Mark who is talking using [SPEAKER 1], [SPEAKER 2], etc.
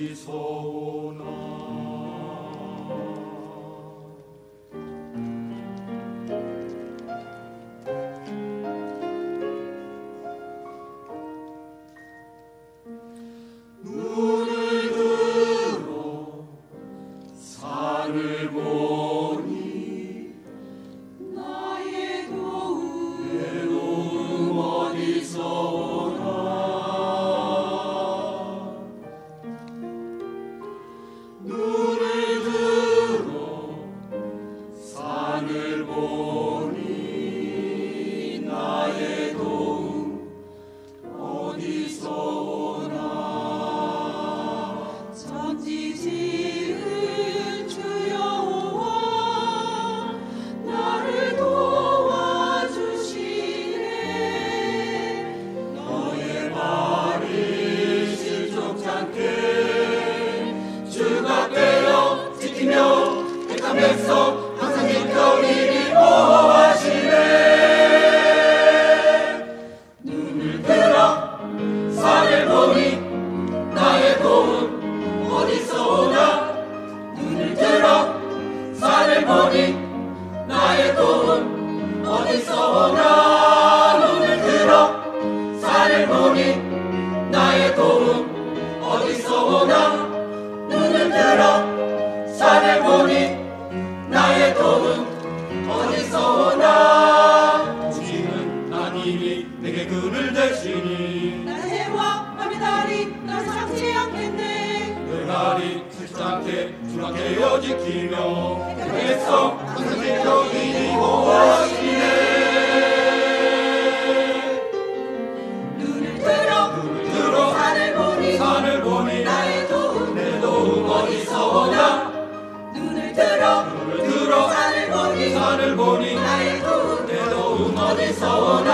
[SPEAKER 1] Peace for
[SPEAKER 2] see. 돈은 어디서 오나?
[SPEAKER 1] 지은
[SPEAKER 2] 하나님이 내게 그를 대시니.
[SPEAKER 1] 난 해와 밤의 달이 날 상치 않겠네.
[SPEAKER 2] 내 날이 슬지 않게 주랑 되어 지키며 백성 항상 지켜 이기고 하시 Oh.